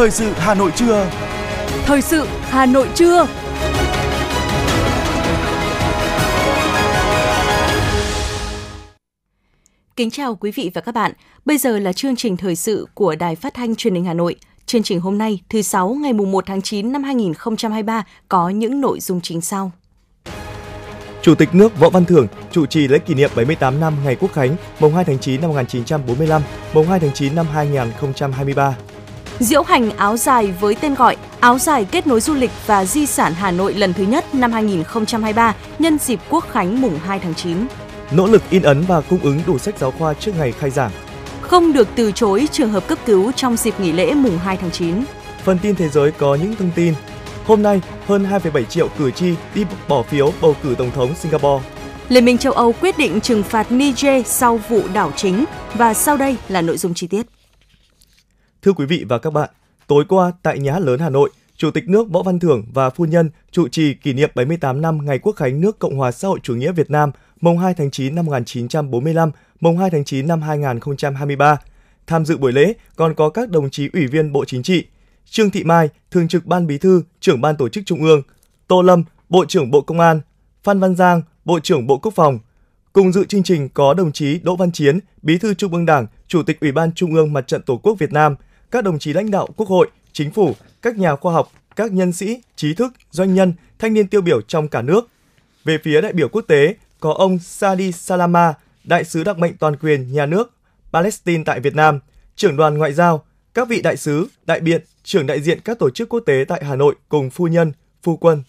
Thời sự Hà Nội trưa. Thời sự Hà Nội trưa. Kính chào quý vị và các bạn. Bây giờ là chương trình thời sự của Đài Phát thanh Truyền hình Hà Nội. Chương trình hôm nay, thứ sáu ngày mùng 1 tháng 9 năm 2023 có những nội dung chính sau. Chủ tịch nước Võ Văn Thưởng chủ trì lễ kỷ niệm 78 năm ngày Quốc khánh, mùng 2 tháng 9 năm 1945, mùng 2 tháng 9 năm 2023. Diễu hành áo dài với tên gọi Áo dài kết nối du lịch và di sản Hà Nội lần thứ nhất năm 2023 nhân dịp Quốc khánh mùng 2 tháng 9. Nỗ lực in ấn và cung ứng đủ sách giáo khoa trước ngày khai giảng. Không được từ chối trường hợp cấp cứu trong dịp nghỉ lễ mùng 2 tháng 9. Phần tin thế giới có những thông tin Hôm nay, hơn 2,7 triệu cử tri đi bỏ phiếu bầu cử Tổng thống Singapore. Liên minh châu Âu quyết định trừng phạt Niger sau vụ đảo chính và sau đây là nội dung chi tiết. Thưa quý vị và các bạn, tối qua tại Nhà lớn Hà Nội, Chủ tịch nước Võ Văn Thưởng và phu nhân chủ trì kỷ niệm 78 năm ngày Quốc khánh nước Cộng hòa xã hội chủ nghĩa Việt Nam, mùng 2 tháng 9 năm 1945, mùng 2 tháng 9 năm 2023. Tham dự buổi lễ còn có các đồng chí ủy viên Bộ Chính trị, Trương Thị Mai, Thường trực Ban Bí thư, Trưởng Ban Tổ chức Trung ương, Tô Lâm, Bộ trưởng Bộ Công an, Phan Văn Giang, Bộ trưởng Bộ Quốc phòng. Cùng dự chương trình có đồng chí Đỗ Văn Chiến, Bí thư Trung ương Đảng, Chủ tịch Ủy ban Trung ương Mặt trận Tổ quốc Việt Nam, các đồng chí lãnh đạo Quốc hội, Chính phủ, các nhà khoa học, các nhân sĩ, trí thức, doanh nhân, thanh niên tiêu biểu trong cả nước. Về phía đại biểu quốc tế, có ông Sadi Salama, đại sứ đặc mệnh toàn quyền nhà nước Palestine tại Việt Nam, trưởng đoàn ngoại giao, các vị đại sứ, đại biện, trưởng đại diện các tổ chức quốc tế tại Hà Nội cùng phu nhân, phu quân.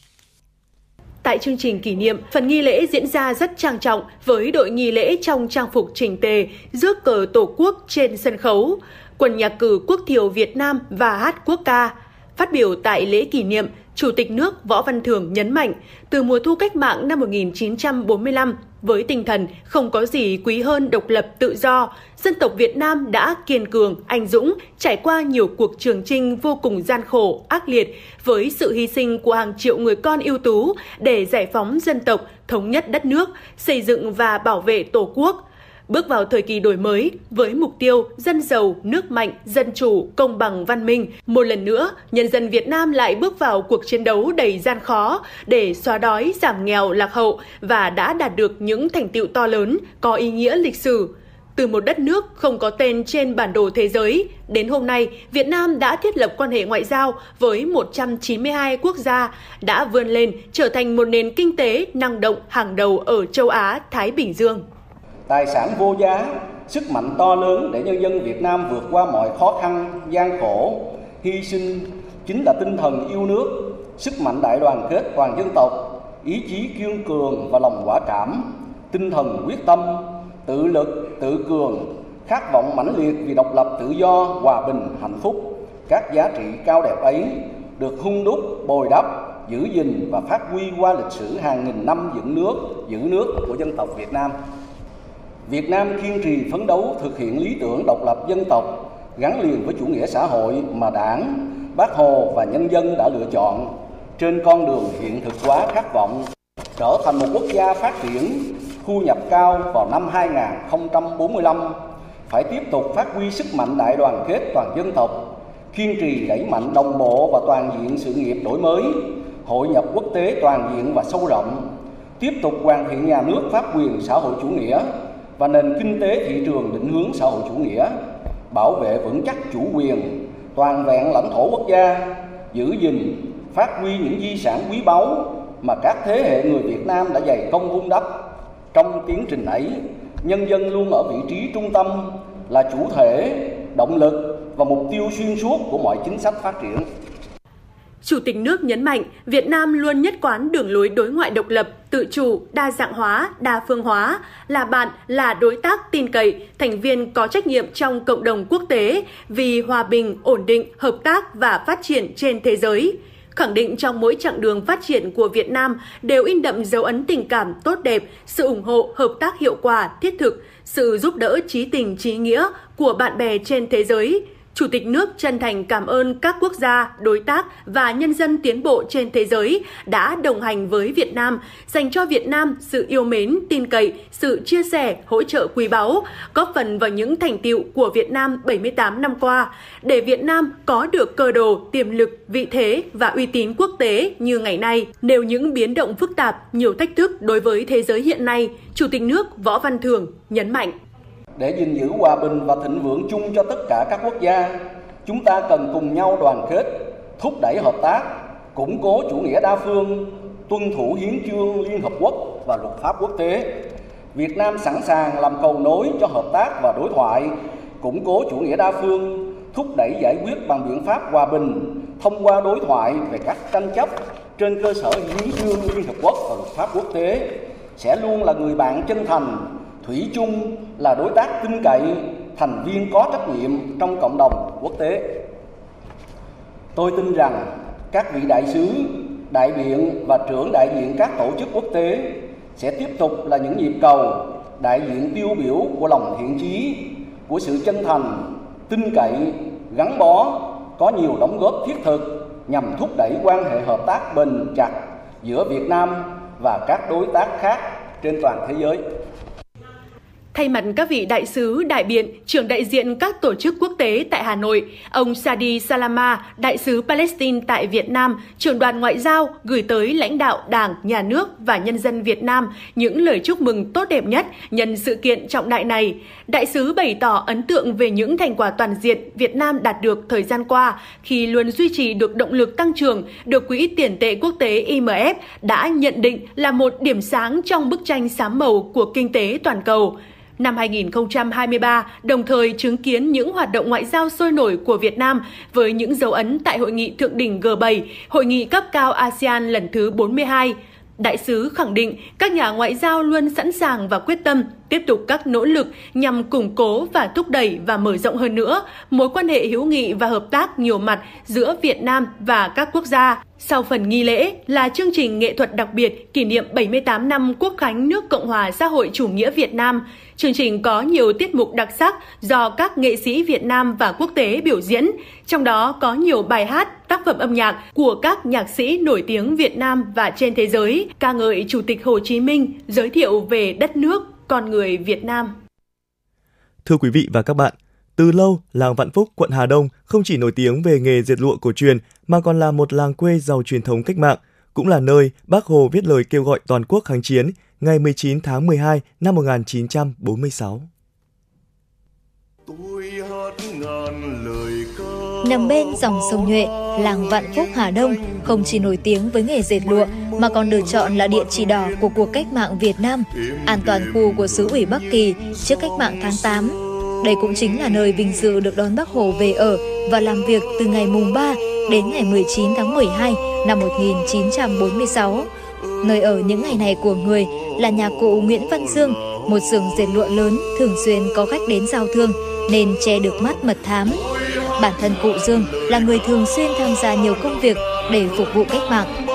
Tại chương trình kỷ niệm, phần nghi lễ diễn ra rất trang trọng với đội nghi lễ trong trang phục chỉnh tề, rước cờ Tổ quốc trên sân khấu, quần nhạc cử quốc thiều Việt Nam và hát quốc ca. Phát biểu tại lễ kỷ niệm, Chủ tịch nước Võ Văn Thưởng nhấn mạnh, từ mùa thu cách mạng năm 1945, với tinh thần không có gì quý hơn độc lập tự do, dân tộc Việt Nam đã kiên cường, anh dũng, trải qua nhiều cuộc trường trinh vô cùng gian khổ, ác liệt với sự hy sinh của hàng triệu người con ưu tú để giải phóng dân tộc, thống nhất đất nước, xây dựng và bảo vệ Tổ quốc – bước vào thời kỳ đổi mới với mục tiêu dân giàu, nước mạnh, dân chủ, công bằng, văn minh. Một lần nữa, nhân dân Việt Nam lại bước vào cuộc chiến đấu đầy gian khó để xóa đói, giảm nghèo, lạc hậu và đã đạt được những thành tựu to lớn, có ý nghĩa lịch sử. Từ một đất nước không có tên trên bản đồ thế giới, đến hôm nay, Việt Nam đã thiết lập quan hệ ngoại giao với 192 quốc gia, đã vươn lên trở thành một nền kinh tế năng động hàng đầu ở châu Á, Thái Bình Dương tài sản vô giá, sức mạnh to lớn để nhân dân Việt Nam vượt qua mọi khó khăn, gian khổ, hy sinh chính là tinh thần yêu nước, sức mạnh đại đoàn kết toàn dân tộc, ý chí kiên cường và lòng quả cảm, tinh thần quyết tâm, tự lực, tự cường, khát vọng mãnh liệt vì độc lập tự do, hòa bình, hạnh phúc. Các giá trị cao đẹp ấy được hung đúc, bồi đắp, giữ gìn và phát huy qua lịch sử hàng nghìn năm dựng nước, giữ nước của dân tộc Việt Nam. Việt Nam kiên trì phấn đấu thực hiện lý tưởng độc lập dân tộc gắn liền với chủ nghĩa xã hội mà Đảng, Bác Hồ và nhân dân đã lựa chọn. Trên con đường hiện thực hóa khát vọng trở thành một quốc gia phát triển thu nhập cao vào năm 2045 phải tiếp tục phát huy sức mạnh đại đoàn kết toàn dân tộc, kiên trì đẩy mạnh đồng bộ và toàn diện sự nghiệp đổi mới, hội nhập quốc tế toàn diện và sâu rộng, tiếp tục hoàn thiện nhà nước pháp quyền xã hội chủ nghĩa, và nền kinh tế thị trường định hướng xã hội chủ nghĩa, bảo vệ vững chắc chủ quyền, toàn vẹn lãnh thổ quốc gia, giữ gìn, phát huy những di sản quý báu mà các thế hệ người Việt Nam đã dày công vun đắp. Trong tiến trình ấy, nhân dân luôn ở vị trí trung tâm là chủ thể, động lực và mục tiêu xuyên suốt của mọi chính sách phát triển. Chủ tịch nước nhấn mạnh Việt Nam luôn nhất quán đường lối đối ngoại độc lập, tự chủ, đa dạng hóa, đa phương hóa, là bạn, là đối tác tin cậy, thành viên có trách nhiệm trong cộng đồng quốc tế vì hòa bình, ổn định, hợp tác và phát triển trên thế giới. Khẳng định trong mỗi chặng đường phát triển của Việt Nam đều in đậm dấu ấn tình cảm tốt đẹp, sự ủng hộ, hợp tác hiệu quả, thiết thực, sự giúp đỡ trí tình trí nghĩa của bạn bè trên thế giới, Chủ tịch nước chân thành cảm ơn các quốc gia, đối tác và nhân dân tiến bộ trên thế giới đã đồng hành với Việt Nam, dành cho Việt Nam sự yêu mến, tin cậy, sự chia sẻ, hỗ trợ quý báu, góp phần vào những thành tiệu của Việt Nam 78 năm qua, để Việt Nam có được cơ đồ, tiềm lực, vị thế và uy tín quốc tế như ngày nay. Nêu những biến động phức tạp, nhiều thách thức đối với thế giới hiện nay, Chủ tịch nước Võ Văn thường nhấn mạnh để gìn giữ hòa bình và thịnh vượng chung cho tất cả các quốc gia, chúng ta cần cùng nhau đoàn kết, thúc đẩy hợp tác, củng cố chủ nghĩa đa phương, tuân thủ hiến chương liên hợp quốc và luật pháp quốc tế. Việt nam sẵn sàng làm cầu nối cho hợp tác và đối thoại, củng cố chủ nghĩa đa phương, thúc đẩy giải quyết bằng biện pháp hòa bình thông qua đối thoại về các tranh chấp trên cơ sở hiến chương liên hợp quốc và luật pháp quốc tế, sẽ luôn là người bạn chân thành thủy chung là đối tác tin cậy, thành viên có trách nhiệm trong cộng đồng quốc tế tôi tin rằng các vị đại sứ, đại biện và trưởng đại diện các tổ chức quốc tế sẽ tiếp tục là những nhịp cầu, đại diện tiêu biểu của lòng thiện chí, của sự chân thành, tin cậy, gắn bó, có nhiều đóng góp thiết thực nhằm thúc đẩy quan hệ hợp tác bền chặt giữa Việt Nam và các đối tác khác trên toàn thế giới. Thay mặt các vị đại sứ, đại biện, trưởng đại diện các tổ chức quốc tế tại Hà Nội, ông Sadi Salama, đại sứ Palestine tại Việt Nam, trưởng đoàn ngoại giao gửi tới lãnh đạo Đảng, Nhà nước và nhân dân Việt Nam những lời chúc mừng tốt đẹp nhất nhân sự kiện trọng đại này. Đại sứ bày tỏ ấn tượng về những thành quả toàn diện Việt Nam đạt được thời gian qua khi luôn duy trì được động lực tăng trưởng được Quỹ tiền tệ quốc tế IMF đã nhận định là một điểm sáng trong bức tranh xám màu của kinh tế toàn cầu năm 2023, đồng thời chứng kiến những hoạt động ngoại giao sôi nổi của Việt Nam với những dấu ấn tại Hội nghị Thượng đỉnh G7, Hội nghị cấp cao ASEAN lần thứ 42. Đại sứ khẳng định các nhà ngoại giao luôn sẵn sàng và quyết tâm tiếp tục các nỗ lực nhằm củng cố và thúc đẩy và mở rộng hơn nữa mối quan hệ hữu nghị và hợp tác nhiều mặt giữa Việt Nam và các quốc gia. Sau phần nghi lễ là chương trình nghệ thuật đặc biệt kỷ niệm 78 năm Quốc khánh nước Cộng hòa xã hội chủ nghĩa Việt Nam. Chương trình có nhiều tiết mục đặc sắc do các nghệ sĩ Việt Nam và quốc tế biểu diễn, trong đó có nhiều bài hát, tác phẩm âm nhạc của các nhạc sĩ nổi tiếng Việt Nam và trên thế giới, ca ngợi Chủ tịch Hồ Chí Minh, giới thiệu về đất nước, con người Việt Nam. Thưa quý vị và các bạn, từ lâu, làng Vạn Phúc, quận Hà Đông không chỉ nổi tiếng về nghề dệt lụa cổ truyền mà còn là một làng quê giàu truyền thống cách mạng, cũng là nơi Bác Hồ viết lời kêu gọi toàn quốc kháng chiến ngày 19 tháng 12 năm 1946. Nằm bên dòng sông Nhuệ, làng Vạn Phúc Hà Đông không chỉ nổi tiếng với nghề dệt lụa mà còn được chọn là địa chỉ đỏ của cuộc cách mạng Việt Nam, an toàn khu của xứ ủy Bắc Kỳ trước cách mạng tháng 8 đây cũng chính là nơi vinh dự được đón Bác Hồ về ở và làm việc từ ngày mùng 3 đến ngày 19 tháng 12 năm 1946. Nơi ở những ngày này của người là nhà cụ Nguyễn Văn Dương, một xưởng dệt lụa lớn thường xuyên có khách đến giao thương nên che được mắt mật thám. Bản thân cụ Dương là người thường xuyên tham gia nhiều công việc để phục vụ cách mạng.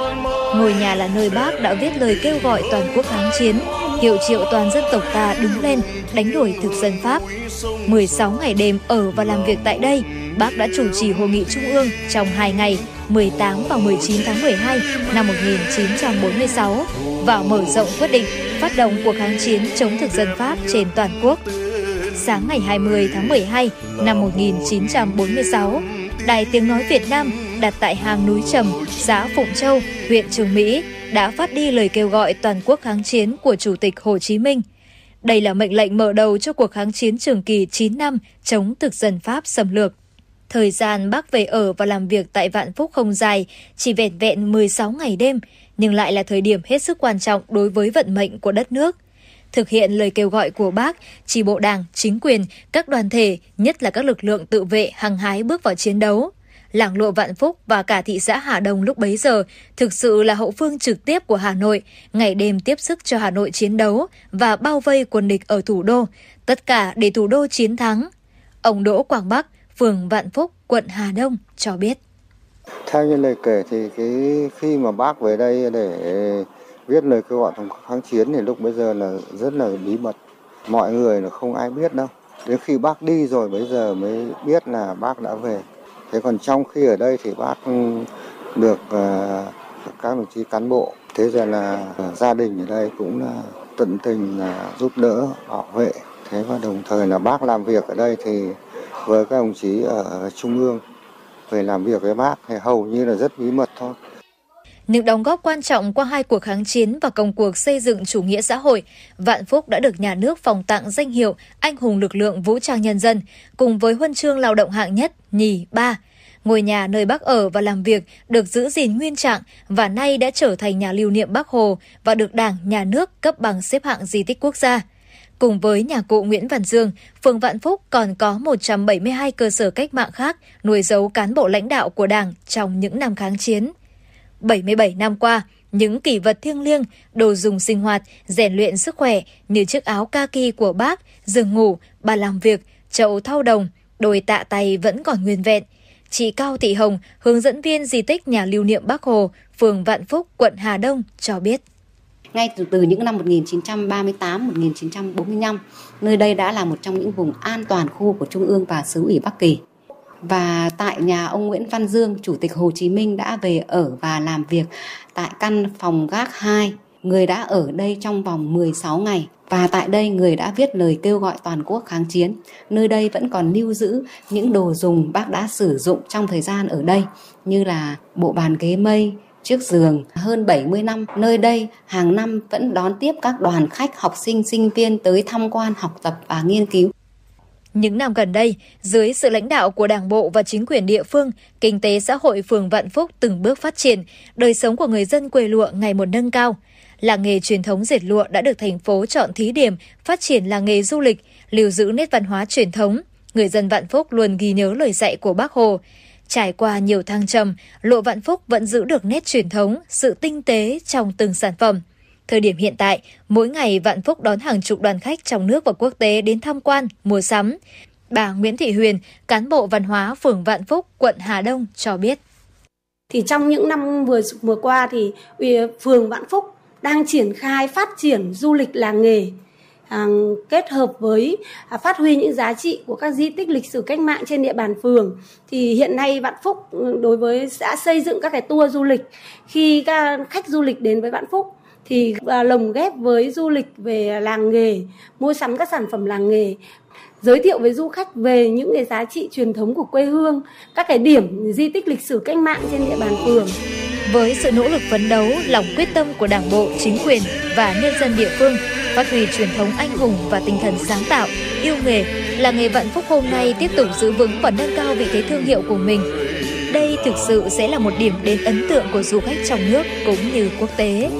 Ngôi nhà là nơi bác đã viết lời kêu gọi toàn quốc kháng chiến, hiệu triệu toàn dân tộc ta đứng lên đánh đuổi thực dân Pháp. 16 ngày đêm ở và làm việc tại đây, bác đã chủ trì hội nghị trung ương trong 2 ngày 18 và 19 tháng 12 năm 1946 và mở rộng quyết định phát động cuộc kháng chiến chống thực dân Pháp trên toàn quốc. Sáng ngày 20 tháng 12 năm 1946, Đài Tiếng Nói Việt Nam đặt tại hang núi Trầm, xã Phụng Châu, huyện Trường Mỹ đã phát đi lời kêu gọi toàn quốc kháng chiến của Chủ tịch Hồ Chí Minh – đây là mệnh lệnh mở đầu cho cuộc kháng chiến trường kỳ 9 năm chống thực dân Pháp xâm lược. Thời gian bác về ở và làm việc tại Vạn Phúc không dài, chỉ vẹn vẹn 16 ngày đêm, nhưng lại là thời điểm hết sức quan trọng đối với vận mệnh của đất nước. Thực hiện lời kêu gọi của bác, chỉ bộ đảng, chính quyền, các đoàn thể, nhất là các lực lượng tự vệ hăng hái bước vào chiến đấu làng lụa Vạn Phúc và cả thị xã Hà Đông lúc bấy giờ thực sự là hậu phương trực tiếp của Hà Nội, ngày đêm tiếp sức cho Hà Nội chiến đấu và bao vây quân địch ở thủ đô, tất cả để thủ đô chiến thắng. Ông Đỗ Quảng Bắc, phường Vạn Phúc, quận Hà Đông cho biết. Theo như lời kể thì cái khi mà bác về đây để viết lời kêu gọi kháng chiến thì lúc bây giờ là rất là bí mật. Mọi người là không ai biết đâu. đến khi bác đi rồi bây giờ mới biết là bác đã về thế còn trong khi ở đây thì bác ừ, được uh, các đồng chí cán bộ thế rồi là gia đình ở đây cũng là tận tình là giúp đỡ bảo vệ. Thế và đồng thời là bác làm việc ở đây thì với các đồng chí ở trung ương về làm việc với bác thì hầu như là rất bí mật thôi những đóng góp quan trọng qua hai cuộc kháng chiến và công cuộc xây dựng chủ nghĩa xã hội, Vạn Phúc đã được nhà nước phòng tặng danh hiệu Anh hùng lực lượng vũ trang nhân dân, cùng với huân chương lao động hạng nhất, nhì, ba. Ngôi nhà nơi bác ở và làm việc được giữ gìn nguyên trạng và nay đã trở thành nhà lưu niệm bác Hồ và được Đảng, Nhà nước cấp bằng xếp hạng di tích quốc gia. Cùng với nhà cụ Nguyễn Văn Dương, phường Vạn Phúc còn có 172 cơ sở cách mạng khác nuôi dấu cán bộ lãnh đạo của Đảng trong những năm kháng chiến. 77 năm qua, những kỷ vật thiêng liêng, đồ dùng sinh hoạt, rèn luyện sức khỏe như chiếc áo kaki của bác, giường ngủ, bà làm việc, chậu thau đồng, đồi tạ tay vẫn còn nguyên vẹn. Chị Cao Thị Hồng, hướng dẫn viên di tích nhà lưu niệm Bác Hồ, phường Vạn Phúc, quận Hà Đông cho biết. Ngay từ, từ những năm 1938-1945, nơi đây đã là một trong những vùng an toàn khu của Trung ương và xứ ủy Bắc Kỳ và tại nhà ông Nguyễn Văn Dương, Chủ tịch Hồ Chí Minh đã về ở và làm việc tại căn phòng gác 2. Người đã ở đây trong vòng 16 ngày và tại đây người đã viết lời kêu gọi toàn quốc kháng chiến. Nơi đây vẫn còn lưu giữ những đồ dùng bác đã sử dụng trong thời gian ở đây như là bộ bàn ghế mây, chiếc giường hơn 70 năm. Nơi đây hàng năm vẫn đón tiếp các đoàn khách học sinh sinh viên tới tham quan học tập và nghiên cứu. Những năm gần đây, dưới sự lãnh đạo của Đảng bộ và chính quyền địa phương, kinh tế xã hội phường Vạn Phúc từng bước phát triển, đời sống của người dân quê lụa ngày một nâng cao. Làng nghề truyền thống dệt lụa đã được thành phố chọn thí điểm phát triển làng nghề du lịch, lưu giữ nét văn hóa truyền thống. Người dân Vạn Phúc luôn ghi nhớ lời dạy của Bác Hồ. Trải qua nhiều thăng trầm, lụa Vạn Phúc vẫn giữ được nét truyền thống, sự tinh tế trong từng sản phẩm. Thời điểm hiện tại, mỗi ngày Vạn Phúc đón hàng chục đoàn khách trong nước và quốc tế đến tham quan, mua sắm. Bà Nguyễn Thị Huyền, cán bộ văn hóa phường Vạn Phúc, quận Hà Đông cho biết. Thì trong những năm vừa vừa qua thì ừ, phường Vạn Phúc đang triển khai phát triển du lịch làng nghề à, kết hợp với à, phát huy những giá trị của các di tích lịch sử cách mạng trên địa bàn phường thì hiện nay Vạn Phúc ừ, đối với đã xây dựng các cái tour du lịch khi các khách du lịch đến với Vạn Phúc thì à, lồng ghép với du lịch về làng nghề mua sắm các sản phẩm làng nghề giới thiệu với du khách về những cái giá trị truyền thống của quê hương các cái điểm di tích lịch sử cách mạng trên địa bàn phường với sự nỗ lực phấn đấu, lòng quyết tâm của Đảng bộ, chính quyền và nhân dân địa phương, phát huy truyền thống anh hùng và tinh thần sáng tạo, yêu nghề, làng nghề Vạn Phúc hôm nay tiếp tục giữ vững và nâng cao vị thế thương hiệu của mình. Đây thực sự sẽ là một điểm đến ấn tượng của du khách trong nước cũng như quốc tế.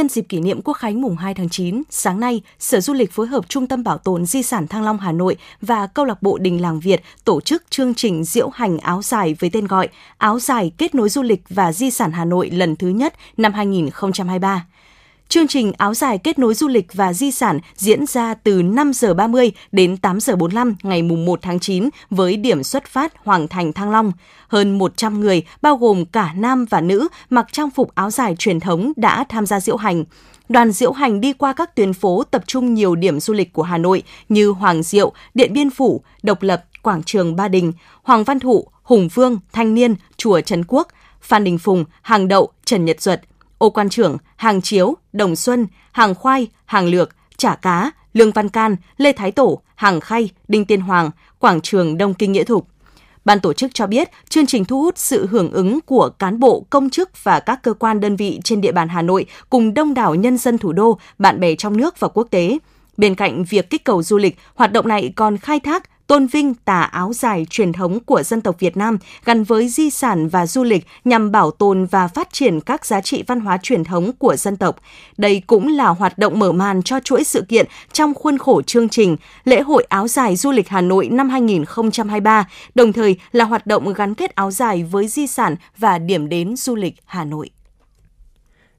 Nhân dịp kỷ niệm Quốc khánh mùng 2 tháng 9, sáng nay, Sở Du lịch phối hợp Trung tâm Bảo tồn Di sản Thăng Long Hà Nội và Câu lạc bộ Đình Làng Việt tổ chức chương trình diễu hành áo dài với tên gọi Áo dài kết nối du lịch và di sản Hà Nội lần thứ nhất năm 2023. Chương trình áo dài kết nối du lịch và di sản diễn ra từ 5 giờ 30 đến 8 giờ 45 ngày mùng 1 tháng 9 với điểm xuất phát Hoàng Thành Thăng Long. Hơn 100 người, bao gồm cả nam và nữ, mặc trang phục áo dài truyền thống đã tham gia diễu hành đoàn diễu hành đi qua các tuyến phố tập trung nhiều điểm du lịch của Hà Nội như Hoàng Diệu, Điện Biên Phủ, Độc Lập, Quảng trường Ba Đình, Hoàng Văn Thụ, Hùng Vương, Thanh Niên, Chùa Trấn Quốc, Phan Đình Phùng, Hàng Đậu, Trần Nhật Duật, Ô Quan Trưởng, Hàng Chiếu, Đồng Xuân, Hàng Khoai, Hàng Lược, Chả Cá, Lương Văn Can, Lê Thái Tổ, Hàng Khay, Đinh Tiên Hoàng, Quảng trường Đông Kinh Nghĩa Thục. Ban tổ chức cho biết, chương trình thu hút sự hưởng ứng của cán bộ, công chức và các cơ quan đơn vị trên địa bàn Hà Nội cùng đông đảo nhân dân thủ đô, bạn bè trong nước và quốc tế. Bên cạnh việc kích cầu du lịch, hoạt động này còn khai thác, tôn vinh tà áo dài truyền thống của dân tộc Việt Nam gắn với di sản và du lịch nhằm bảo tồn và phát triển các giá trị văn hóa truyền thống của dân tộc. Đây cũng là hoạt động mở màn cho chuỗi sự kiện trong khuôn khổ chương trình Lễ hội áo dài du lịch Hà Nội năm 2023, đồng thời là hoạt động gắn kết áo dài với di sản và điểm đến du lịch Hà Nội.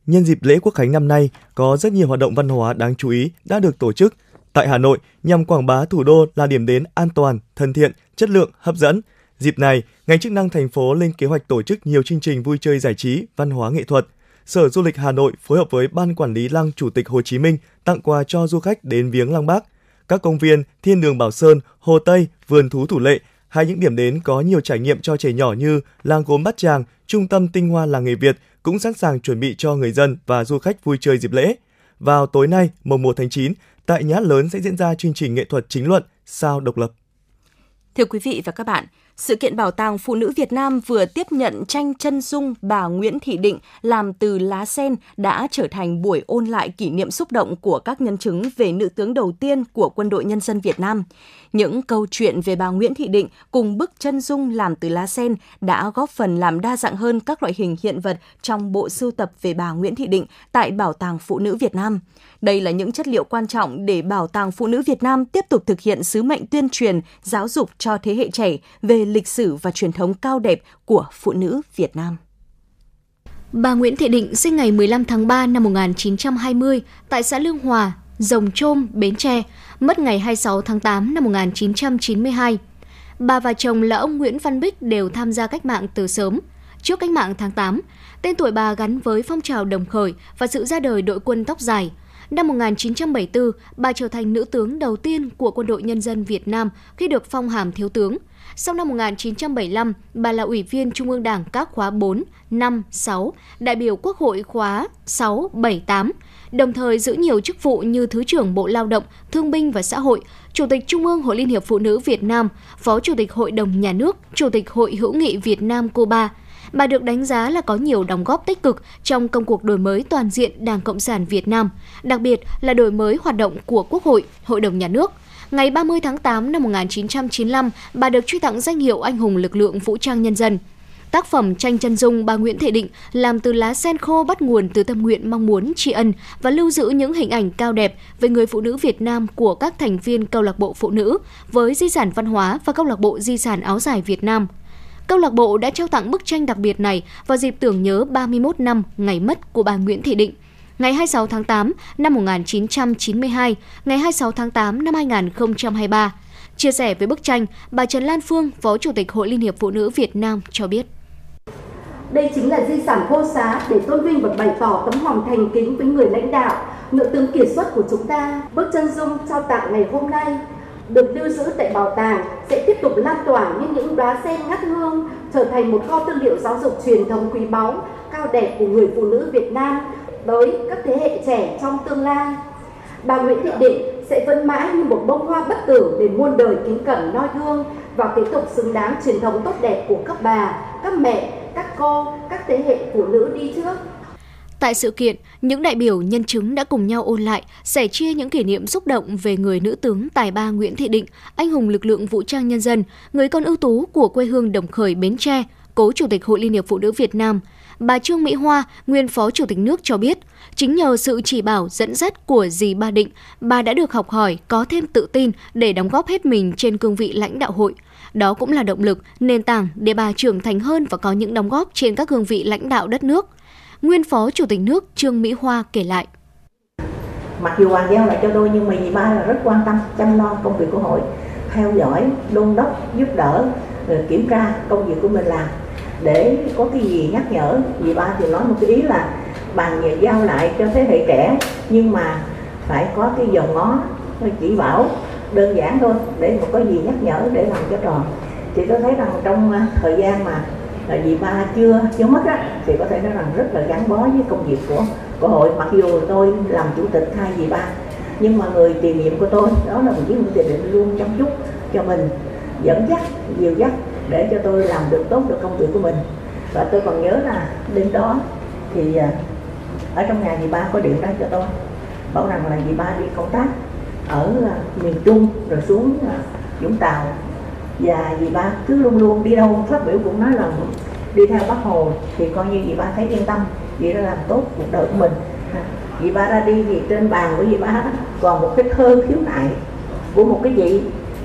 Nhân dịp lễ Quốc khánh năm nay, có rất nhiều hoạt động văn hóa đáng chú ý đã được tổ chức – tại Hà Nội nhằm quảng bá thủ đô là điểm đến an toàn, thân thiện, chất lượng, hấp dẫn. Dịp này, ngành chức năng thành phố lên kế hoạch tổ chức nhiều chương trình vui chơi giải trí, văn hóa nghệ thuật. Sở Du lịch Hà Nội phối hợp với Ban Quản lý Lăng Chủ tịch Hồ Chí Minh tặng quà cho du khách đến viếng Lăng Bác. Các công viên Thiên đường Bảo Sơn, Hồ Tây, Vườn thú Thủ Lệ hay những điểm đến có nhiều trải nghiệm cho trẻ nhỏ như làng gốm Bát Tràng, trung tâm tinh hoa làng nghề Việt cũng sẵn sàng chuẩn bị cho người dân và du khách vui chơi dịp lễ. Vào tối nay, mùng 1 tháng 9, tại Nhà lớn sẽ diễn ra chương trình nghệ thuật chính luận Sao độc lập. Thưa quý vị và các bạn, sự kiện Bảo tàng Phụ nữ Việt Nam vừa tiếp nhận tranh chân dung bà Nguyễn Thị Định làm từ lá sen đã trở thành buổi ôn lại kỷ niệm xúc động của các nhân chứng về nữ tướng đầu tiên của Quân đội Nhân dân Việt Nam. Những câu chuyện về bà Nguyễn Thị Định cùng bức chân dung làm từ lá sen đã góp phần làm đa dạng hơn các loại hình hiện vật trong bộ sưu tập về bà Nguyễn Thị Định tại Bảo tàng Phụ nữ Việt Nam. Đây là những chất liệu quan trọng để Bảo tàng Phụ nữ Việt Nam tiếp tục thực hiện sứ mệnh tuyên truyền, giáo dục cho thế hệ trẻ về lịch sử và truyền thống cao đẹp của phụ nữ Việt Nam. Bà Nguyễn Thị Định sinh ngày 15 tháng 3 năm 1920 tại xã Lương Hòa, Rồng Trôm, Bến Tre, mất ngày 26 tháng 8 năm 1992. Bà và chồng là ông Nguyễn Văn Bích đều tham gia cách mạng từ sớm. Trước cách mạng tháng 8, tên tuổi bà gắn với phong trào đồng khởi và sự ra đời đội quân tóc dài. Năm 1974, bà trở thành nữ tướng đầu tiên của Quân đội Nhân dân Việt Nam khi được phong hàm thiếu tướng. Sau năm 1975, bà là Ủy viên Trung ương Đảng các khóa 4, 5, 6, đại biểu Quốc hội khóa 6, 7, 8, đồng thời giữ nhiều chức vụ như Thứ trưởng Bộ Lao động, Thương binh và Xã hội, Chủ tịch Trung ương Hội Liên hiệp Phụ nữ Việt Nam, Phó Chủ tịch Hội đồng Nhà nước, Chủ tịch Hội hữu nghị Việt Nam Cuba. Bà được đánh giá là có nhiều đóng góp tích cực trong công cuộc đổi mới toàn diện Đảng Cộng sản Việt Nam, đặc biệt là đổi mới hoạt động của Quốc hội, Hội đồng Nhà nước. Ngày 30 tháng 8 năm 1995, bà được truy tặng danh hiệu Anh hùng lực lượng vũ trang nhân dân. Tác phẩm tranh chân dung bà Nguyễn Thị Định làm từ lá sen khô bắt nguồn từ tâm nguyện mong muốn tri ân và lưu giữ những hình ảnh cao đẹp về người phụ nữ Việt Nam của các thành viên câu lạc bộ phụ nữ với di sản văn hóa và câu lạc bộ di sản áo dài Việt Nam. Câu lạc bộ đã trao tặng bức tranh đặc biệt này vào dịp tưởng nhớ 31 năm ngày mất của bà Nguyễn Thị Định ngày 26 tháng 8 năm 1992, ngày 26 tháng 8 năm 2023. Chia sẻ với bức tranh, bà Trần Lan Phương, Phó Chủ tịch Hội Liên hiệp Phụ nữ Việt Nam cho biết. Đây chính là di sản vô giá để tôn vinh và bày tỏ tấm lòng thành kính với người lãnh đạo, nữ tướng kiệt xuất của chúng ta. Bức chân dung trao tặng ngày hôm nay được lưu giữ tại bảo tàng sẽ tiếp tục lan tỏa như những đóa sen ngắt hương, trở thành một kho tư liệu giáo dục truyền thống quý báu, cao đẹp của người phụ nữ Việt Nam tới các thế hệ trẻ trong tương lai. Bà Nguyễn Thị Định sẽ vẫn mãi như một bông hoa bất tử để muôn đời kính cẩn noi gương và kế tục xứng đáng truyền thống tốt đẹp của các bà, các mẹ, các cô, các thế hệ phụ nữ đi trước. Tại sự kiện, những đại biểu nhân chứng đã cùng nhau ôn lại, sẻ chia những kỷ niệm xúc động về người nữ tướng tài ba Nguyễn Thị Định, anh hùng lực lượng vũ trang nhân dân, người con ưu tú của quê hương Đồng Khởi Bến Tre, cố Chủ tịch Hội Liên hiệp Phụ nữ Việt Nam. Bà Trương Mỹ Hoa, nguyên Phó Chủ tịch nước cho biết, chính nhờ sự chỉ bảo dẫn dắt của dì Ba Định, bà đã được học hỏi, có thêm tự tin để đóng góp hết mình trên cương vị lãnh đạo hội. Đó cũng là động lực, nền tảng để bà trưởng thành hơn và có những đóng góp trên các cương vị lãnh đạo đất nước. Nguyên Phó Chủ tịch nước Trương Mỹ Hoa kể lại. Mặc dù hoàng giao lại cho tôi nhưng mà dì ba là rất quan tâm chăm lo công việc của hội, theo dõi, đôn đốc, giúp đỡ, kiểm tra công việc của mình làm để có cái gì nhắc nhở, vì ba thì nói một cái ý là bàn giao lại cho thế hệ trẻ, nhưng mà phải có cái dòng ngó chỉ bảo đơn giản thôi, để mà có gì nhắc nhở để làm cho tròn. Thì tôi thấy rằng trong à, thời gian mà à, vì ba chưa chưa mất á, thì có thể nói rằng rất là gắn bó với công việc của của hội. Mặc dù tôi làm chủ tịch hai dì ba, nhưng mà người tiền nhiệm của tôi, đó là một chiếc Nguyễn Thị Định luôn chăm chút cho mình. Dẫn dắt, dìu dắt để cho tôi làm được tốt được công việc của mình. Và tôi còn nhớ là đêm đó thì à, ở trong nhà dì ba có điện ra cho tôi, bảo rằng là dì ba đi công tác ở à, miền Trung rồi xuống à, Vũng Tàu. Và dì ba cứ luôn luôn đi đâu phát biểu cũng nói là đi theo bác hồ thì coi như dì ba thấy yên tâm, dì đã làm tốt cuộc đời của mình. Dì ba ra đi thì trên bàn của dì ba còn một cái thơ khiếu nại của một cái vị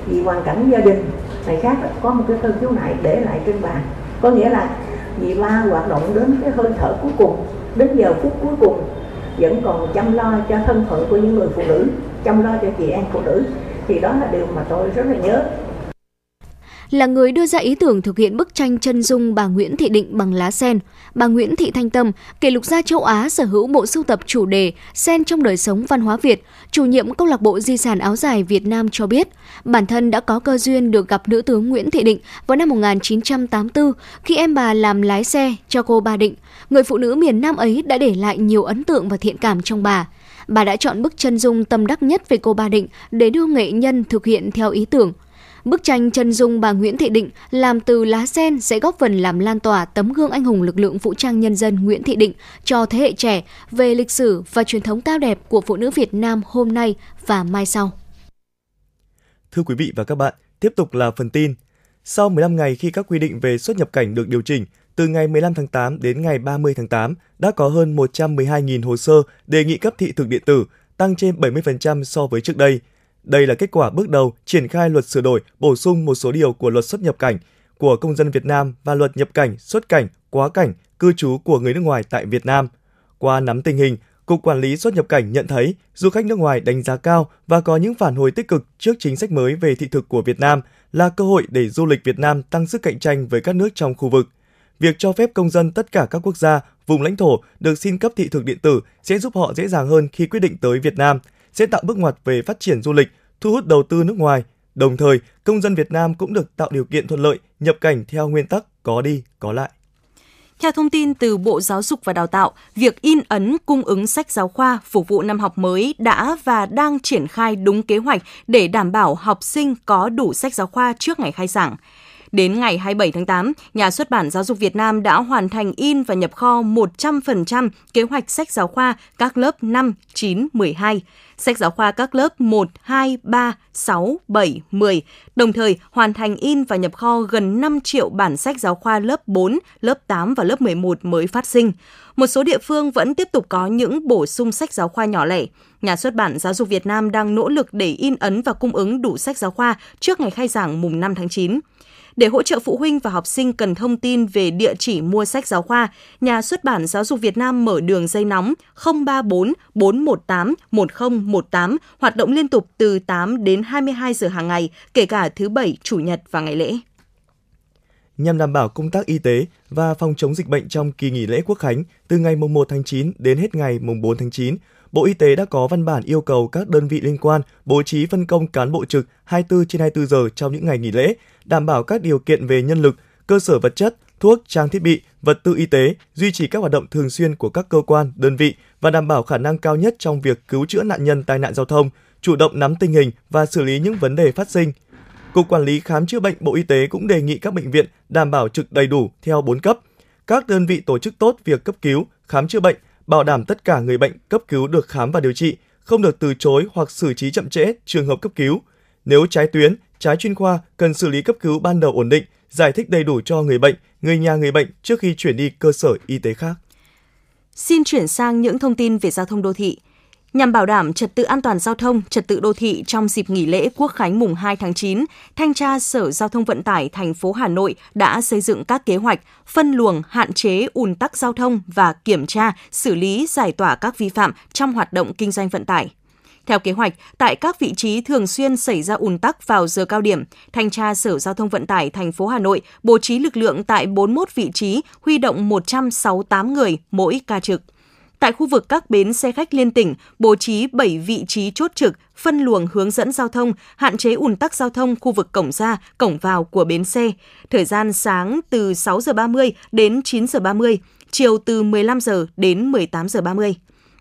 vì hoàn cảnh gia đình này khác có một cái thư khiếu nại để lại trên bàn. Có nghĩa là vị la hoạt động đến cái hơi thở cuối cùng, đến giờ phút cuối cùng, vẫn còn chăm lo cho thân phận của những người phụ nữ, chăm lo cho chị em phụ nữ, thì đó là điều mà tôi rất là nhớ là người đưa ra ý tưởng thực hiện bức tranh chân dung bà Nguyễn Thị Định bằng lá sen. Bà Nguyễn Thị Thanh Tâm, kỷ lục gia châu Á sở hữu bộ sưu tập chủ đề Sen trong đời sống văn hóa Việt, chủ nhiệm câu lạc bộ di sản áo dài Việt Nam cho biết, bản thân đã có cơ duyên được gặp nữ tướng Nguyễn Thị Định vào năm 1984 khi em bà làm lái xe cho cô Ba Định. Người phụ nữ miền Nam ấy đã để lại nhiều ấn tượng và thiện cảm trong bà bà đã chọn bức chân dung tâm đắc nhất về cô Ba Định để đưa nghệ nhân thực hiện theo ý tưởng. Bức tranh chân dung bà Nguyễn Thị Định làm từ lá sen sẽ góp phần làm lan tỏa tấm gương anh hùng lực lượng vũ trang nhân dân Nguyễn Thị Định cho thế hệ trẻ về lịch sử và truyền thống cao đẹp của phụ nữ Việt Nam hôm nay và mai sau. Thưa quý vị và các bạn, tiếp tục là phần tin. Sau 15 ngày khi các quy định về xuất nhập cảnh được điều chỉnh, từ ngày 15 tháng 8 đến ngày 30 tháng 8 đã có hơn 112.000 hồ sơ đề nghị cấp thị thực điện tử, tăng trên 70% so với trước đây. Đây là kết quả bước đầu triển khai luật sửa đổi, bổ sung một số điều của luật xuất nhập cảnh của công dân Việt Nam và luật nhập cảnh, xuất cảnh, quá cảnh, cư trú của người nước ngoài tại Việt Nam. Qua nắm tình hình, Cục Quản lý xuất nhập cảnh nhận thấy du khách nước ngoài đánh giá cao và có những phản hồi tích cực trước chính sách mới về thị thực của Việt Nam là cơ hội để du lịch Việt Nam tăng sức cạnh tranh với các nước trong khu vực việc cho phép công dân tất cả các quốc gia, vùng lãnh thổ được xin cấp thị thực điện tử sẽ giúp họ dễ dàng hơn khi quyết định tới Việt Nam, sẽ tạo bước ngoặt về phát triển du lịch, thu hút đầu tư nước ngoài. Đồng thời, công dân Việt Nam cũng được tạo điều kiện thuận lợi nhập cảnh theo nguyên tắc có đi, có lại. Theo thông tin từ Bộ Giáo dục và Đào tạo, việc in ấn cung ứng sách giáo khoa phục vụ năm học mới đã và đang triển khai đúng kế hoạch để đảm bảo học sinh có đủ sách giáo khoa trước ngày khai giảng. Đến ngày 27 tháng 8, Nhà xuất bản Giáo dục Việt Nam đã hoàn thành in và nhập kho 100% kế hoạch sách giáo khoa các lớp 5, 9, 12, sách giáo khoa các lớp 1, 2, 3, 6, 7, 10, đồng thời hoàn thành in và nhập kho gần 5 triệu bản sách giáo khoa lớp 4, lớp 8 và lớp 11 mới phát sinh. Một số địa phương vẫn tiếp tục có những bổ sung sách giáo khoa nhỏ lẻ. Nhà xuất bản Giáo dục Việt Nam đang nỗ lực để in ấn và cung ứng đủ sách giáo khoa trước ngày khai giảng mùng 5 tháng 9. Để hỗ trợ phụ huynh và học sinh cần thông tin về địa chỉ mua sách giáo khoa, Nhà xuất bản Giáo dục Việt Nam mở đường dây nóng 034 418 1018 hoạt động liên tục từ 8 đến 22 giờ hàng ngày, kể cả thứ Bảy, Chủ nhật và ngày lễ. Nhằm đảm bảo công tác y tế và phòng chống dịch bệnh trong kỳ nghỉ lễ Quốc khánh từ ngày 1 tháng 9 đến hết ngày 4 tháng 9, Bộ Y tế đã có văn bản yêu cầu các đơn vị liên quan bố trí phân công cán bộ trực 24 trên 24 giờ trong những ngày nghỉ lễ, đảm bảo các điều kiện về nhân lực, cơ sở vật chất, thuốc, trang thiết bị, vật tư y tế, duy trì các hoạt động thường xuyên của các cơ quan, đơn vị và đảm bảo khả năng cao nhất trong việc cứu chữa nạn nhân tai nạn giao thông, chủ động nắm tình hình và xử lý những vấn đề phát sinh. Cục Quản lý Khám chữa bệnh Bộ Y tế cũng đề nghị các bệnh viện đảm bảo trực đầy đủ theo 4 cấp. Các đơn vị tổ chức tốt việc cấp cứu, khám chữa bệnh, bảo đảm tất cả người bệnh cấp cứu được khám và điều trị, không được từ chối hoặc xử trí chậm trễ trường hợp cấp cứu. Nếu trái tuyến, trái chuyên khoa cần xử lý cấp cứu ban đầu ổn định, giải thích đầy đủ cho người bệnh, người nhà người bệnh trước khi chuyển đi cơ sở y tế khác. Xin chuyển sang những thông tin về giao thông đô thị. Nhằm bảo đảm trật tự an toàn giao thông, trật tự đô thị trong dịp nghỉ lễ Quốc khánh mùng 2 tháng 9, Thanh tra Sở Giao thông Vận tải thành phố Hà Nội đã xây dựng các kế hoạch phân luồng, hạn chế ùn tắc giao thông và kiểm tra, xử lý giải tỏa các vi phạm trong hoạt động kinh doanh vận tải. Theo kế hoạch, tại các vị trí thường xuyên xảy ra ùn tắc vào giờ cao điểm, thanh tra Sở Giao thông Vận tải thành phố Hà Nội bố trí lực lượng tại 41 vị trí, huy động 168 người mỗi ca trực. Tại khu vực các bến xe khách liên tỉnh, bố trí 7 vị trí chốt trực, phân luồng hướng dẫn giao thông, hạn chế ùn tắc giao thông khu vực cổng ra, cổng vào của bến xe. Thời gian sáng từ 6 giờ 30 đến 9 giờ 30, chiều từ 15 giờ đến 18 giờ 30.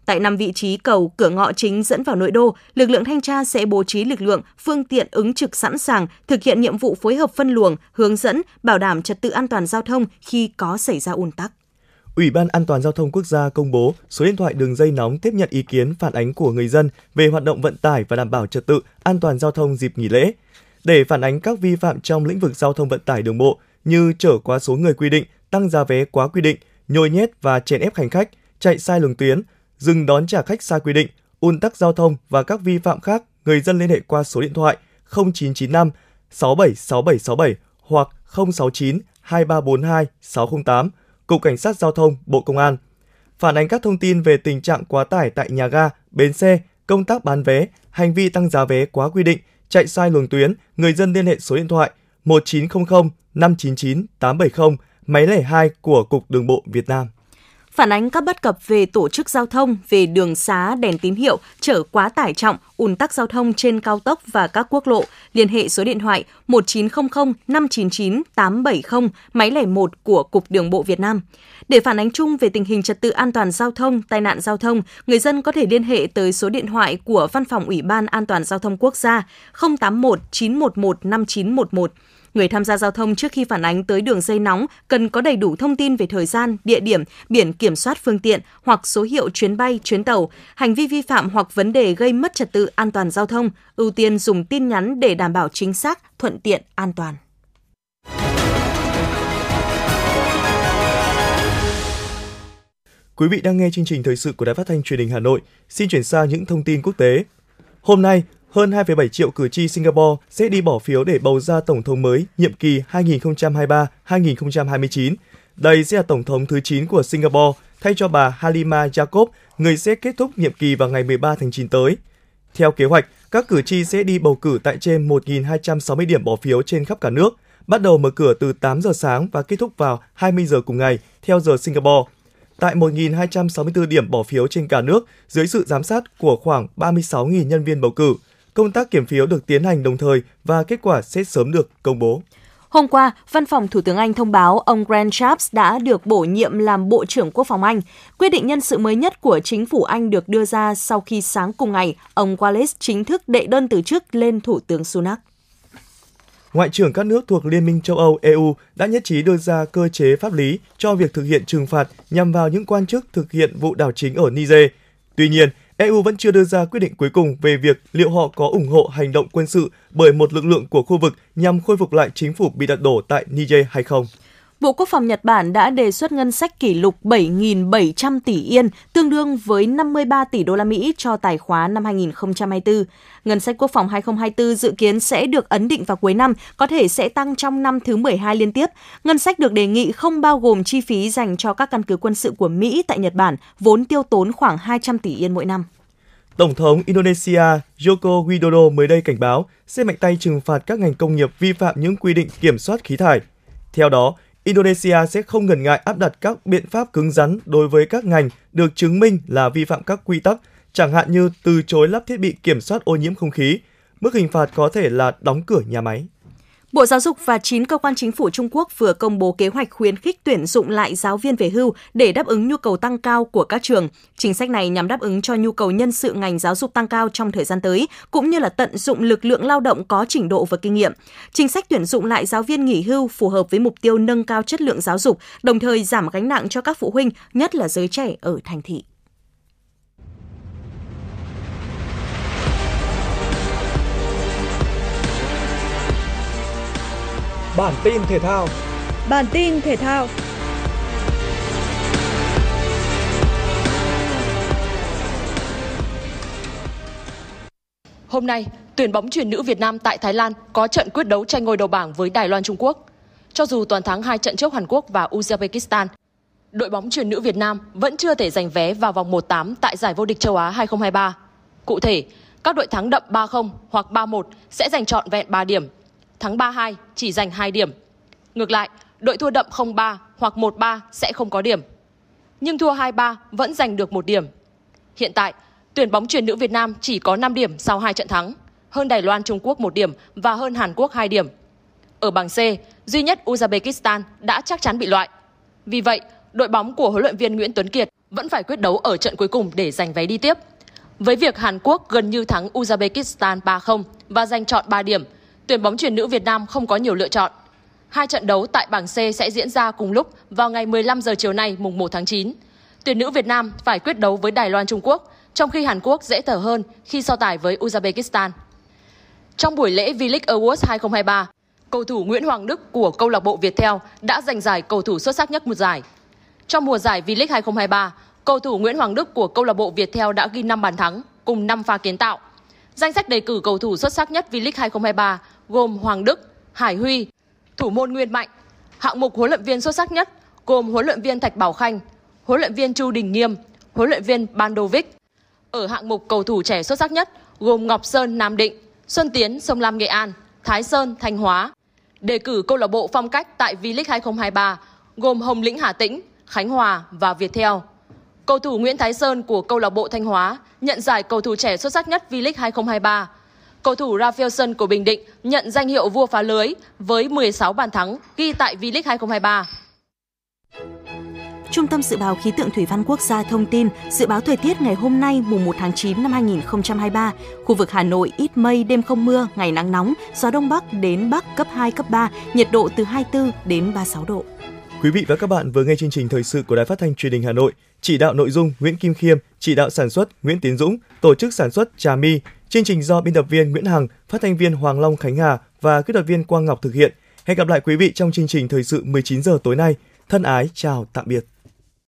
Tại năm vị trí cầu cửa ngõ chính dẫn vào nội đô, lực lượng thanh tra sẽ bố trí lực lượng, phương tiện ứng trực sẵn sàng thực hiện nhiệm vụ phối hợp phân luồng, hướng dẫn, bảo đảm trật tự an toàn giao thông khi có xảy ra ùn tắc. Ủy ban An toàn giao thông quốc gia công bố số điện thoại đường dây nóng tiếp nhận ý kiến phản ánh của người dân về hoạt động vận tải và đảm bảo trật tự an toàn giao thông dịp nghỉ lễ. Để phản ánh các vi phạm trong lĩnh vực giao thông vận tải đường bộ như chở quá số người quy định, tăng giá vé quá quy định, nhồi nhét và chèn ép hành khách, chạy sai luồng tuyến, dừng đón trả khách sai quy định, ùn tắc giao thông và các vi phạm khác, người dân liên hệ qua số điện thoại 0995 676767 hoặc 069 2342 608 Cục Cảnh sát Giao thông, Bộ Công an. Phản ánh các thông tin về tình trạng quá tải tại nhà ga, bến xe, công tác bán vé, hành vi tăng giá vé quá quy định, chạy sai luồng tuyến, người dân liên hệ số điện thoại 1900 599 870, máy lẻ 2 của Cục Đường bộ Việt Nam phản ánh các bất cập về tổ chức giao thông, về đường xá, đèn tín hiệu, chở quá tải trọng, ùn tắc giao thông trên cao tốc và các quốc lộ, liên hệ số điện thoại 1900 599 870, máy lẻ 1 của Cục Đường bộ Việt Nam. Để phản ánh chung về tình hình trật tự an toàn giao thông, tai nạn giao thông, người dân có thể liên hệ tới số điện thoại của Văn phòng Ủy ban An toàn giao thông quốc gia 081 911 5911 Người tham gia giao thông trước khi phản ánh tới đường dây nóng cần có đầy đủ thông tin về thời gian, địa điểm, biển kiểm soát phương tiện hoặc số hiệu chuyến bay, chuyến tàu, hành vi vi phạm hoặc vấn đề gây mất trật tự an toàn giao thông, ưu tiên dùng tin nhắn để đảm bảo chính xác, thuận tiện, an toàn. Quý vị đang nghe chương trình thời sự của Đài Phát thanh Truyền hình Hà Nội. Xin chuyển sang những thông tin quốc tế. Hôm nay, hơn 2,7 triệu cử tri Singapore sẽ đi bỏ phiếu để bầu ra tổng thống mới nhiệm kỳ 2023-2029. Đây sẽ là tổng thống thứ 9 của Singapore, thay cho bà Halima Jacob, người sẽ kết thúc nhiệm kỳ vào ngày 13 tháng 9 tới. Theo kế hoạch, các cử tri sẽ đi bầu cử tại trên 1.260 điểm bỏ phiếu trên khắp cả nước, bắt đầu mở cửa từ 8 giờ sáng và kết thúc vào 20 giờ cùng ngày, theo giờ Singapore tại 1.264 điểm bỏ phiếu trên cả nước dưới sự giám sát của khoảng 36.000 nhân viên bầu cử. Công tác kiểm phiếu được tiến hành đồng thời và kết quả sẽ sớm được công bố. Hôm qua, Văn phòng Thủ tướng Anh thông báo ông Grant Shapps đã được bổ nhiệm làm Bộ trưởng Quốc phòng Anh. Quyết định nhân sự mới nhất của chính phủ Anh được đưa ra sau khi sáng cùng ngày, ông Wallace chính thức đệ đơn từ chức lên Thủ tướng Sunak. Ngoại trưởng các nước thuộc Liên minh châu Âu EU đã nhất trí đưa ra cơ chế pháp lý cho việc thực hiện trừng phạt nhằm vào những quan chức thực hiện vụ đảo chính ở Niger. Tuy nhiên, EU vẫn chưa đưa ra quyết định cuối cùng về việc liệu họ có ủng hộ hành động quân sự bởi một lực lượng của khu vực nhằm khôi phục lại chính phủ bị đặt đổ tại Niger hay không. Bộ Quốc phòng Nhật Bản đã đề xuất ngân sách kỷ lục 7.700 tỷ yên, tương đương với 53 tỷ đô la Mỹ cho tài khóa năm 2024. Ngân sách quốc phòng 2024 dự kiến sẽ được ấn định vào cuối năm, có thể sẽ tăng trong năm thứ 12 liên tiếp. Ngân sách được đề nghị không bao gồm chi phí dành cho các căn cứ quân sự của Mỹ tại Nhật Bản, vốn tiêu tốn khoảng 200 tỷ yên mỗi năm. Tổng thống Indonesia Joko Widodo mới đây cảnh báo sẽ mạnh tay trừng phạt các ngành công nghiệp vi phạm những quy định kiểm soát khí thải. Theo đó, Indonesia sẽ không ngần ngại áp đặt các biện pháp cứng rắn đối với các ngành được chứng minh là vi phạm các quy tắc, chẳng hạn như từ chối lắp thiết bị kiểm soát ô nhiễm không khí. Mức hình phạt có thể là đóng cửa nhà máy. Bộ Giáo dục và 9 cơ quan chính phủ Trung Quốc vừa công bố kế hoạch khuyến khích tuyển dụng lại giáo viên về hưu để đáp ứng nhu cầu tăng cao của các trường. Chính sách này nhằm đáp ứng cho nhu cầu nhân sự ngành giáo dục tăng cao trong thời gian tới, cũng như là tận dụng lực lượng lao động có trình độ và kinh nghiệm. Chính sách tuyển dụng lại giáo viên nghỉ hưu phù hợp với mục tiêu nâng cao chất lượng giáo dục, đồng thời giảm gánh nặng cho các phụ huynh, nhất là giới trẻ ở thành thị. Bản tin thể thao. Bản tin thể thao. Hôm nay, tuyển bóng chuyền nữ Việt Nam tại Thái Lan có trận quyết đấu tranh ngôi đầu bảng với Đài Loan Trung Quốc. Cho dù toàn thắng hai trận trước Hàn Quốc và Uzbekistan, đội bóng chuyền nữ Việt Nam vẫn chưa thể giành vé vào vòng 1-8 tại giải vô địch châu Á 2023. Cụ thể, các đội thắng đậm 3-0 hoặc 3-1 sẽ giành trọn vẹn 3 điểm thắng 3-2 chỉ giành 2 điểm. Ngược lại, đội thua đậm 0-3 hoặc 1-3 sẽ không có điểm. Nhưng thua 2-3 vẫn giành được 1 điểm. Hiện tại, tuyển bóng truyền nữ Việt Nam chỉ có 5 điểm sau 2 trận thắng, hơn Đài Loan Trung Quốc 1 điểm và hơn Hàn Quốc 2 điểm. Ở bảng C, duy nhất Uzbekistan đã chắc chắn bị loại. Vì vậy, đội bóng của huấn luyện viên Nguyễn Tuấn Kiệt vẫn phải quyết đấu ở trận cuối cùng để giành vé đi tiếp. Với việc Hàn Quốc gần như thắng Uzbekistan 3-0 và giành chọn 3 điểm tuyển bóng chuyển nữ Việt Nam không có nhiều lựa chọn. Hai trận đấu tại bảng C sẽ diễn ra cùng lúc vào ngày 15 giờ chiều nay mùng 1 tháng 9. Tuyển nữ Việt Nam phải quyết đấu với Đài Loan Trung Quốc, trong khi Hàn Quốc dễ thở hơn khi so tài với Uzbekistan. Trong buổi lễ V-League Awards 2023, cầu thủ Nguyễn Hoàng Đức của câu lạc bộ Viettel đã giành giải cầu thủ xuất sắc nhất một giải. Trong mùa giải V-League 2023, cầu thủ Nguyễn Hoàng Đức của câu lạc bộ Viettel đã ghi 5 bàn thắng cùng 5 pha kiến tạo. Danh sách đề cử cầu thủ xuất sắc nhất V-League 2023 gồm Hoàng Đức, Hải Huy, thủ môn Nguyên Mạnh. Hạng mục huấn luyện viên xuất sắc nhất gồm huấn luyện viên Thạch Bảo Khanh, huấn luyện viên Chu Đình Nghiêm, huấn luyện viên Bandovic. Ở hạng mục cầu thủ trẻ xuất sắc nhất gồm Ngọc Sơn Nam Định, Xuân Tiến Sông Lam Nghệ An, Thái Sơn Thanh Hóa. đề cử câu lạc bộ phong cách tại V-League 2023 gồm Hồng Lĩnh Hà Tĩnh, Khánh Hòa và Viettel. Cầu thủ Nguyễn Thái Sơn của câu lạc bộ Thanh Hóa nhận giải cầu thủ trẻ xuất sắc nhất V-League 2023. Cầu thủ Rafaelson của Bình Định nhận danh hiệu vua phá lưới với 16 bàn thắng ghi tại V-League 2023. Trung tâm Dự báo Khí tượng Thủy văn Quốc gia thông tin dự báo thời tiết ngày hôm nay mùng 1 tháng 9 năm 2023, khu vực Hà Nội ít mây, đêm không mưa, ngày nắng nóng, gió đông bắc đến bắc cấp 2, cấp 3, nhiệt độ từ 24 đến 36 độ. Quý vị và các bạn vừa nghe chương trình thời sự của Đài Phát thanh Truyền hình Hà Nội, chỉ đạo nội dung Nguyễn Kim Khiêm, chỉ đạo sản xuất Nguyễn Tiến Dũng, tổ chức sản xuất Trà My, chương trình do biên tập viên Nguyễn Hằng, phát thanh viên Hoàng Long Khánh Hà và kỹ thuật viên Quang Ngọc thực hiện. Hẹn gặp lại quý vị trong chương trình thời sự 19 giờ tối nay. Thân ái chào tạm biệt.